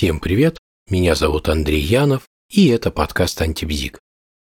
Всем привет, меня зовут Андрей Янов, и это подкаст «Антибзик».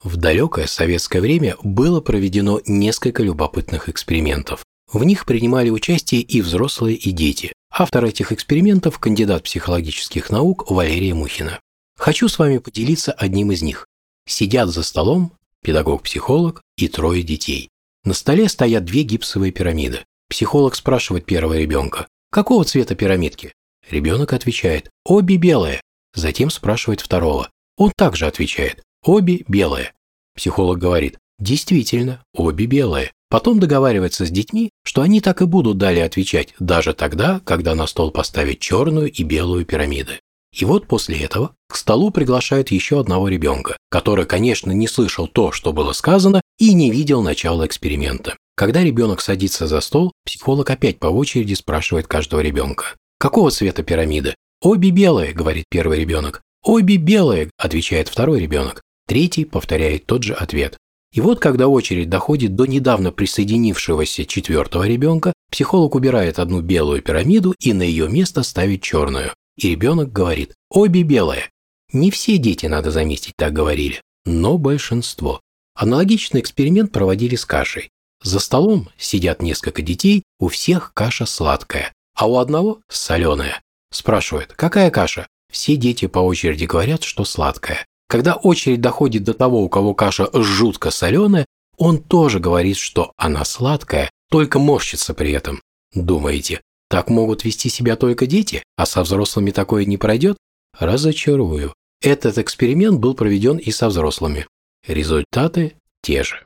В далекое советское время было проведено несколько любопытных экспериментов. В них принимали участие и взрослые, и дети. Автор этих экспериментов – кандидат психологических наук Валерия Мухина. Хочу с вами поделиться одним из них. Сидят за столом педагог-психолог и трое детей. На столе стоят две гипсовые пирамиды. Психолог спрашивает первого ребенка, какого цвета пирамидки? Ребенок отвечает «Обе белые». Затем спрашивает второго. Он также отвечает «Обе белые». Психолог говорит «Действительно, обе белые». Потом договаривается с детьми, что они так и будут далее отвечать, даже тогда, когда на стол поставят черную и белую пирамиды. И вот после этого к столу приглашают еще одного ребенка, который, конечно, не слышал то, что было сказано, и не видел начала эксперимента. Когда ребенок садится за стол, психолог опять по очереди спрашивает каждого ребенка. Какого цвета пирамиды? Обе белые, говорит первый ребенок. Обе белые, отвечает второй ребенок. Третий повторяет тот же ответ. И вот когда очередь доходит до недавно присоединившегося четвертого ребенка, психолог убирает одну белую пирамиду и на ее место ставит черную. И ребенок говорит «обе белые». Не все дети, надо заметить, так говорили, но большинство. Аналогичный эксперимент проводили с кашей. За столом сидят несколько детей, у всех каша сладкая а у одного соленая. Спрашивает, какая каша? Все дети по очереди говорят, что сладкая. Когда очередь доходит до того, у кого каша жутко соленая, он тоже говорит, что она сладкая, только морщится при этом. Думаете, так могут вести себя только дети, а со взрослыми такое не пройдет? Разочарую. Этот эксперимент был проведен и со взрослыми. Результаты те же.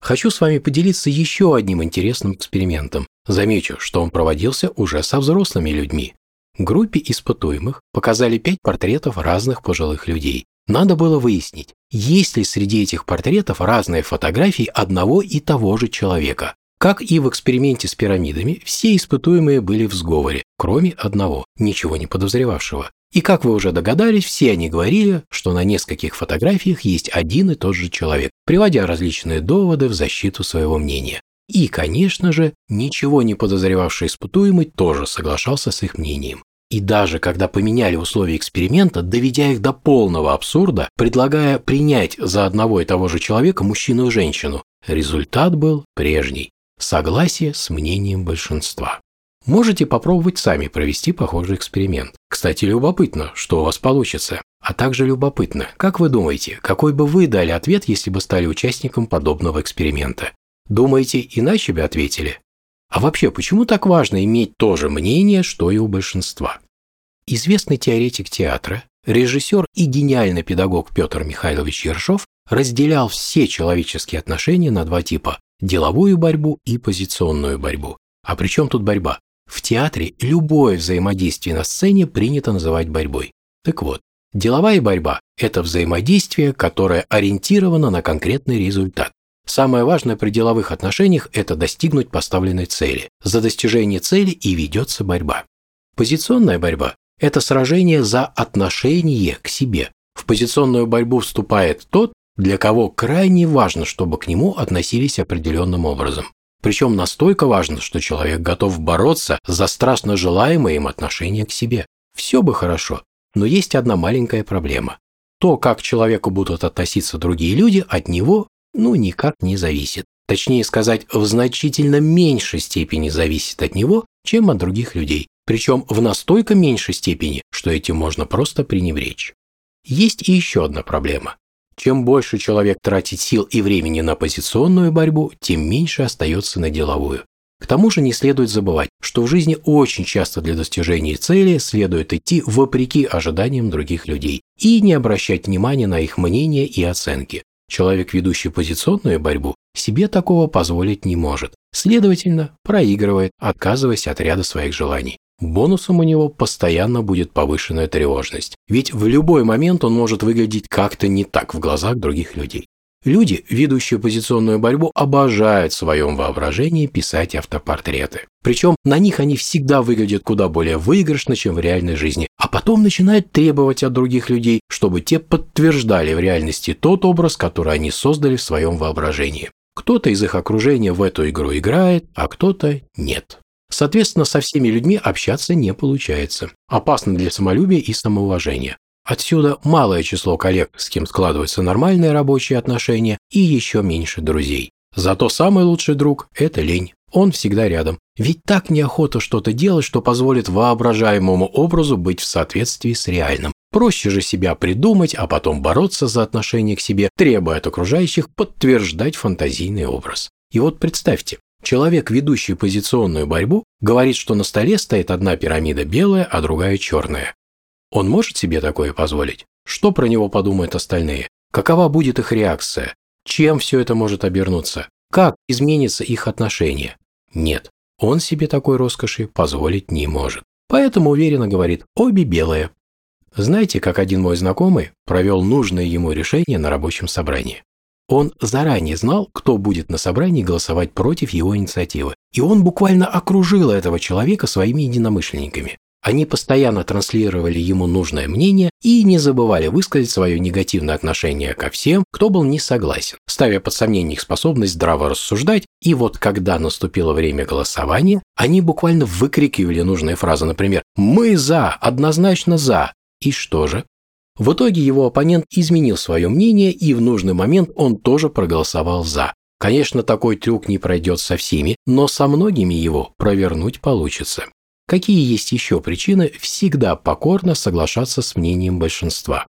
Хочу с вами поделиться еще одним интересным экспериментом. Замечу, что он проводился уже со взрослыми людьми. Группе испытуемых показали пять портретов разных пожилых людей. Надо было выяснить, есть ли среди этих портретов разные фотографии одного и того же человека. Как и в эксперименте с пирамидами, все испытуемые были в сговоре, кроме одного, ничего не подозревавшего. И как вы уже догадались, все они говорили, что на нескольких фотографиях есть один и тот же человек, приводя различные доводы в защиту своего мнения. И, конечно же, ничего не подозревавший испытуемый тоже соглашался с их мнением. И даже когда поменяли условия эксперимента, доведя их до полного абсурда, предлагая принять за одного и того же человека мужчину и женщину, результат был прежний – согласие с мнением большинства. Можете попробовать сами провести похожий эксперимент. Кстати, любопытно, что у вас получится. А также любопытно, как вы думаете, какой бы вы дали ответ, если бы стали участником подобного эксперимента? Думаете, иначе бы ответили? А вообще, почему так важно иметь то же мнение, что и у большинства? Известный теоретик театра, режиссер и гениальный педагог Петр Михайлович Ершов разделял все человеческие отношения на два типа – деловую борьбу и позиционную борьбу. А при чем тут борьба? В театре любое взаимодействие на сцене принято называть борьбой. Так вот, деловая борьба – это взаимодействие, которое ориентировано на конкретный результат. Самое важное при деловых отношениях – это достигнуть поставленной цели. За достижение цели и ведется борьба. Позиционная борьба – это сражение за отношение к себе. В позиционную борьбу вступает тот, для кого крайне важно, чтобы к нему относились определенным образом. Причем настолько важно, что человек готов бороться за страстно желаемое им отношение к себе. Все бы хорошо, но есть одна маленькая проблема. То, как к человеку будут относиться другие люди, от него ну никак не зависит. Точнее сказать, в значительно меньшей степени зависит от него, чем от других людей. Причем в настолько меньшей степени, что этим можно просто пренебречь. Есть и еще одна проблема. Чем больше человек тратит сил и времени на позиционную борьбу, тем меньше остается на деловую. К тому же не следует забывать, что в жизни очень часто для достижения цели следует идти вопреки ожиданиям других людей и не обращать внимания на их мнение и оценки. Человек, ведущий позиционную борьбу, себе такого позволить не может. Следовательно, проигрывает, отказываясь от ряда своих желаний. Бонусом у него постоянно будет повышенная тревожность, ведь в любой момент он может выглядеть как-то не так в глазах других людей. Люди, ведущие позиционную борьбу, обожают в своем воображении писать автопортреты. Причем на них они всегда выглядят куда более выигрышно, чем в реальной жизни, а потом начинают требовать от других людей, чтобы те подтверждали в реальности тот образ, который они создали в своем воображении. Кто-то из их окружения в эту игру играет, а кто-то нет. Соответственно, со всеми людьми общаться не получается. Опасно для самолюбия и самоуважения. Отсюда малое число коллег, с кем складываются нормальные рабочие отношения, и еще меньше друзей. Зато самый лучший друг – это лень. Он всегда рядом. Ведь так неохота что-то делать, что позволит воображаемому образу быть в соответствии с реальным. Проще же себя придумать, а потом бороться за отношение к себе, требуя от окружающих подтверждать фантазийный образ. И вот представьте, человек, ведущий позиционную борьбу, говорит, что на столе стоит одна пирамида белая, а другая черная. Он может себе такое позволить? Что про него подумают остальные? Какова будет их реакция? Чем все это может обернуться? Как изменится их отношение? Нет, он себе такой роскоши позволить не может. Поэтому уверенно говорит «обе белые». Знаете, как один мой знакомый провел нужное ему решение на рабочем собрании? Он заранее знал, кто будет на собрании голосовать против его инициативы, и он буквально окружил этого человека своими единомышленниками. Они постоянно транслировали ему нужное мнение и не забывали высказать свое негативное отношение ко всем, кто был не согласен, ставя под сомнение их способность здраво рассуждать, и вот когда наступило время голосования, они буквально выкрикивали нужные фразы, например «Мы за! Однозначно за!» И что же? В итоге его оппонент изменил свое мнение, и в нужный момент он тоже проголосовал «за». Конечно, такой трюк не пройдет со всеми, но со многими его провернуть получится. Какие есть еще причины всегда покорно соглашаться с мнением большинства?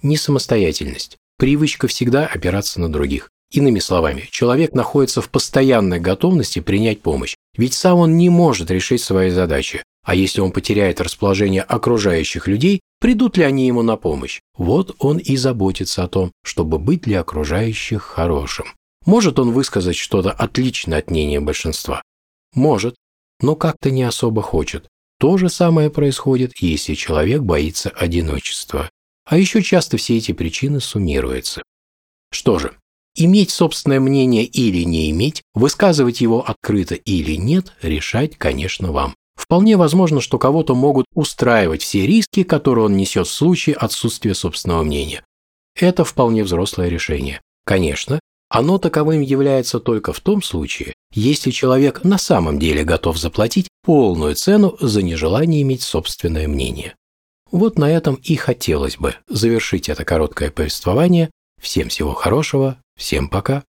Несамостоятельность. Привычка всегда опираться на других. Иными словами, человек находится в постоянной готовности принять помощь, ведь сам он не может решить свои задачи. А если он потеряет расположение окружающих людей, придут ли они ему на помощь? Вот он и заботится о том, чтобы быть для окружающих хорошим. Может он высказать что-то отличное от мнения большинства? Может, но как-то не особо хочет. То же самое происходит, если человек боится одиночества. А еще часто все эти причины суммируются. Что же, иметь собственное мнение или не иметь, высказывать его открыто или нет, решать, конечно, вам. Вполне возможно, что кого-то могут устраивать все риски, которые он несет в случае отсутствия собственного мнения. Это вполне взрослое решение. Конечно, оно таковым является только в том случае, если человек на самом деле готов заплатить полную цену за нежелание иметь собственное мнение. Вот на этом и хотелось бы завершить это короткое повествование. Всем всего хорошего, всем пока.